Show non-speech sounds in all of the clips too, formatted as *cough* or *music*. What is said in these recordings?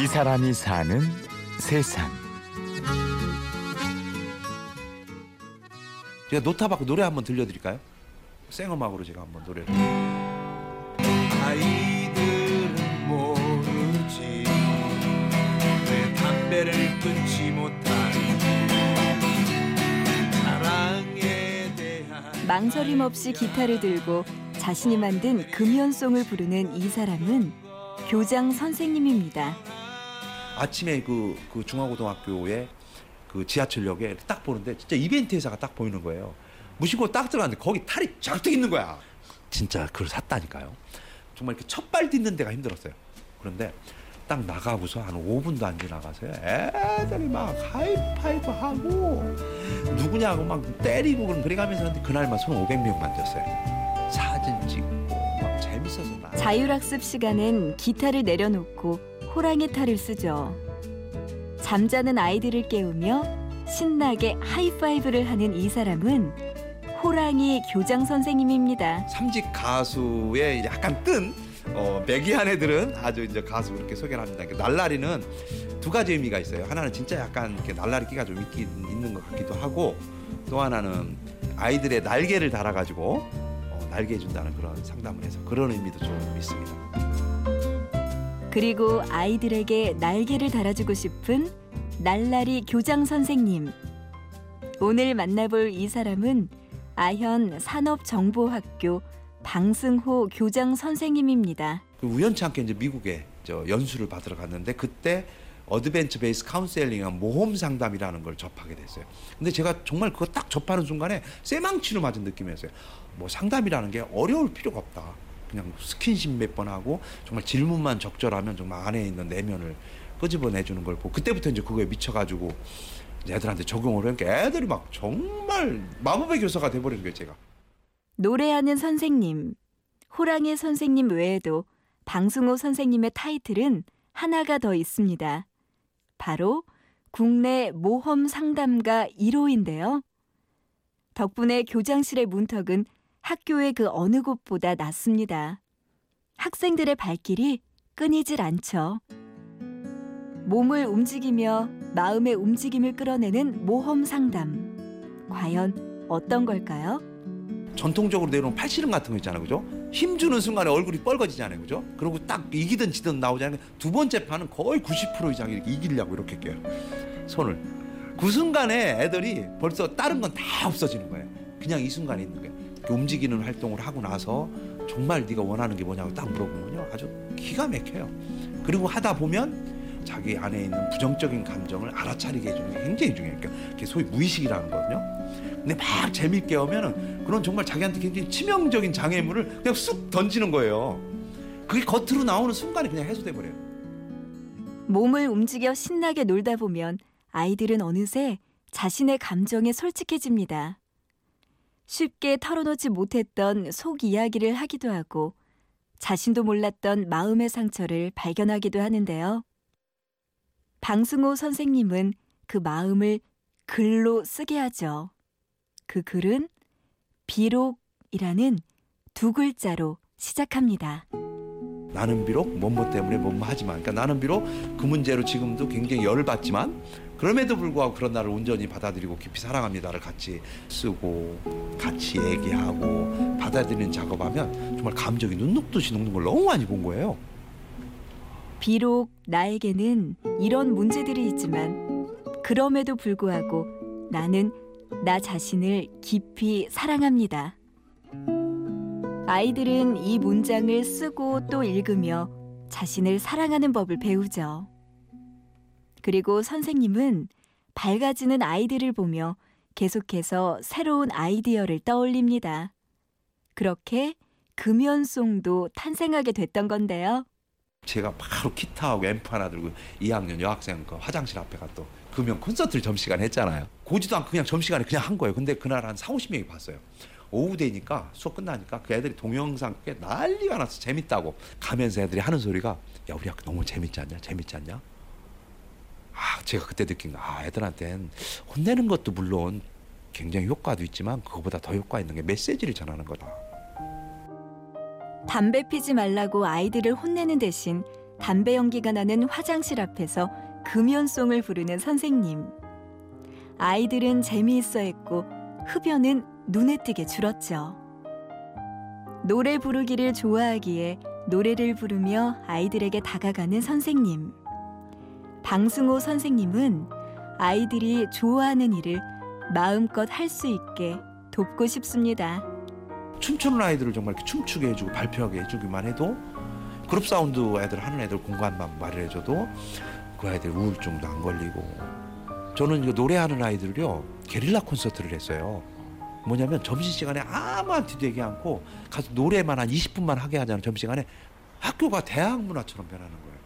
이 사람이 사는 세상. 제가 노타 받고 노래 한번 들려드릴까요? 생음악으로 제가 한번 노래를. 아이들은 모르지 왜 담배를 끊지 못하는지 사랑에 대한 망설임 없이 기타를 들고 자신이 만든 금연송을 부르는 이 사람은 교장 선생님입니다. 아침에 그, 그 중앙고등학교에 그 지하철역에 딱 보는데 진짜 이벤트 회사가 딱 보이는 거예요. 무심코 딱 들어갔는데 거기 탈이 잔뜩 있는 거야. 진짜 그걸 샀다니까요. 정말 이렇게 첫발 딛는 데가 힘들었어요. 그런데 딱 나가고서 한 5분도 안 지나가서요. 애들이 막 하이파이브 하고 누구냐고 막 때리고 그런 그래 가면서 하는데 그날만 손 500명 만졌어요. 사진 찍고 막 재밌어서 나. 자율학습 시간엔 기타를 내려놓고 호랑이 탈을 쓰죠. 잠자는 아이들을 깨우며 신나게 하이파이브를 하는 이 사람은 호랑이 교장 선생님입니다. 삼직 가수의 약간 뜬 어, 매기한 애들은 아주 이제 가수 이렇게 소개를 합니다. 그 날라리는 두 가지 의미가 있어요. 하나는 진짜 약간 이렇게 날라리 끼가 좀 있긴 있는 것 같기도 하고 또 하나는 아이들의 날개를 달아가지고 어, 날개 해준다는 그런 상담을 해서 그런 의미도 좀 있습니다. 그리고 아이들에게 날개를 달아주고 싶은 날라리 교장 선생님. 오늘 만나볼 이 사람은 아현 산업정보학교 방승호 교장 선생님입니다. 그 우연치 않게 이제 미국에 저 연수를 받으러 갔는데 그때 Adventure Based Counseling한 모험 상담이라는 걸 접하게 됐어요. 근데 제가 정말 그거 딱 접하는 순간에 쇠망치로 맞은 느낌이었어요. 뭐 상담이라는 게 어려울 필요가 없다. 그냥 스킨십 몇 번 하고 정말 질문만 적절하면 정말 안에 있는 내면을 끄집어내주는 걸 보고 그때부터 이제 그거에 미쳐가지고 애들한테 적용을 하니까 애들이 막 정말 마법의 교사가 돼버린 거예요 제가. 노래하는 선생님, 호랑이 선생님 외에도 방승호 선생님의 타이틀은 하나가 더 있습니다. 바로 국내 모험 상담가 1호인데요. 덕분에 교장실의 문턱은 학교의 그 어느 곳보다 낮습니다. 학생들의 발길이 끊이질 않죠. 몸을 움직이며 마음의 움직임을 끌어내는 모험 상담. 과연 어떤 걸까요? 전통적으로 내려오는 팔씨름 같은 거 있잖아요, 그죠? 힘 주는 순간에 얼굴이 뻘거지잖아요, 그죠? 그리고 딱 이기든 지든 나오잖아요. 두 번째 판은 거의 90% 이상 이렇게 이기려고 이렇게 깨요. 손을. 그 순간에 애들이 벌써 다른 건 다 없어지는 거예요. 그냥 이 순간에 있는 거예요. 움직이는 활동을 하고 나서 정말 네가 원하는 게 뭐냐고 딱 물어보면요. 아주 기가 막혀요. 그리고 하다 보면 자기 안에 있는 부정적인 감정을 알아차리게 해주는 게 굉장히 중요해요. 그러니까 그게 소위 무의식이라는 거거든요. 근데 막 재밌게 하면은 그런 정말 자기한테 굉장히 치명적인 장애물을 그냥 쑥 던지는 거예요. 그게 겉으로 나오는 순간에 그냥 해소돼 버려요. 몸을 움직여 신나게 놀다 보면 아이들은 어느새 자신의 감정에 솔직해집니다. 쉽게 털어놓지 못했던 속 이야기를 하기도 하고 자신도 몰랐던 마음의 상처를 발견하기도 하는데요. 방승호 선생님은 그 마음을 글로 쓰게 하죠. 그 글은 비록이라는 두 글자로 시작합니다. 나는 비록 뭐뭐 때문에 뭐뭐 하지만 그러니까 나는 비록 그 문제로 지금도 굉장히 열을 받지만 그럼에도 불구하고 그런 나를 온전히 받아들이고 깊이 사랑합니다를 같이 쓰고 같이 얘기하고 받아들이는 작업하면 정말 감정이 눈 녹듯이 녹는 걸 너무 많이 본 거예요. 비록 나에게는 이런 문제들이 있지만 그럼에도 불구하고 나는 나 자신을 깊이 사랑합니다. 아이들은 이 문장을 쓰고 또 읽으며 자신을 사랑하는 법을 배우죠. 그리고 선생님은 밝아지는 아이들을 보며 계속해서 새로운 아이디어를 떠올립니다. 그렇게 금연송도 탄생하게 됐던 건데요. 제가 바로 기타하고 앰프 하나 들고 2학년 여학생 그 화장실 앞에 가또 금연 콘서트를 점심시간에 했잖아요. 고지도 않고 그냥 점심시간에 그냥 한 거예요. 근데 그날 한 4, 50명이 봤어요. 오후 되니까 수업 끝나니까 그 애들이 동영상 그게 난리가 났어. 재밌다고. 가면서 애들이 하는 소리가 야 우리 학교 너무 재밌지 않냐? 재밌지 않냐? 아 제가 그때 느낀 거. 아 애들한텐 혼내는 것도 물론 굉장히 효과도 있지만 그거보다 더 효과 있는 게 메시지를 전하는 거다. 담배 피지 말라고 아이들을 혼내는 대신 담배 연기가 나는 화장실 앞에서 금연송을 부르는 선생님. 아이들은 재미있어 했고 흡연은 눈에 띄게 줄었죠. 노래 부르기를 좋아하기에 노래를 부르며 아이들에게 다가가는 선생님. 방승호 선생님은 아이들이 좋아하는 일을 마음껏 할 수 있게 돕고 싶습니다. 춤추는 아이들을 정말 이렇게 춤추게 해주고 발표하게 해주기만 해도 그룹 사운드 애들 하는 애들 공간만 말을 해줘도 그 아이들 우울증도 안 걸리고 저는 이거 노래하는 아이들을요 게릴라 콘서트를 했어요. 뭐냐면 점심시간에 아무한테도 얘기 않고 가서 노래만 한 20분만 하게 하자는 점심시간에 학교가 대학 문화처럼 변하는 거예요.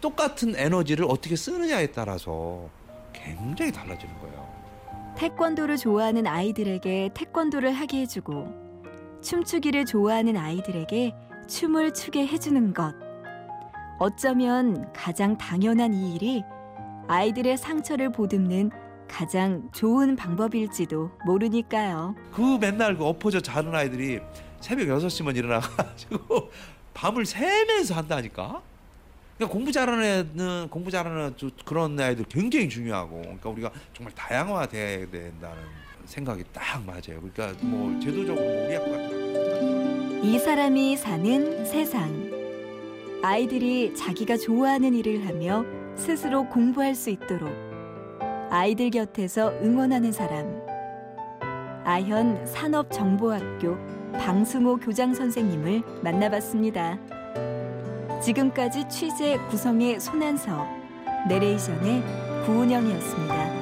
똑같은 에너지를 어떻게 쓰느냐에 따라서 굉장히 달라지는 거예요. 태권도를 좋아하는 아이들에게 태권도를 하게 해주고 춤추기를 좋아하는 아이들에게 춤을 추게 해주는 것. 어쩌면 가장 당연한 이 일이 아이들의 상처를 보듬는 가장 좋은 방법일지도 모르니까요. 그 맨날 그 엎어져 자는 아이들이 새벽 6시면 일어나가지고 *laughs* 밤을 새면서 한다니까. 그러니까 공부 잘하는 애는 공부 잘하는 저 그런 아이들 굉장히 중요하고 그러니까 우리가 정말 다양화돼야 된다는 생각이 딱 맞아요. 그러니까 뭐 제도적으로 뭐 우리 학교 같은 이 사람이 사는 세상. 아이들이 자기가 좋아하는 일을 하며 스스로 공부할 수 있도록 아이들 곁에서 응원하는 사람. 아현 산업정보학교 방승호 교장 선생님을 만나봤습니다. 지금까지 취재 구성의 손한서, 내레이션의 구은영이었습니다.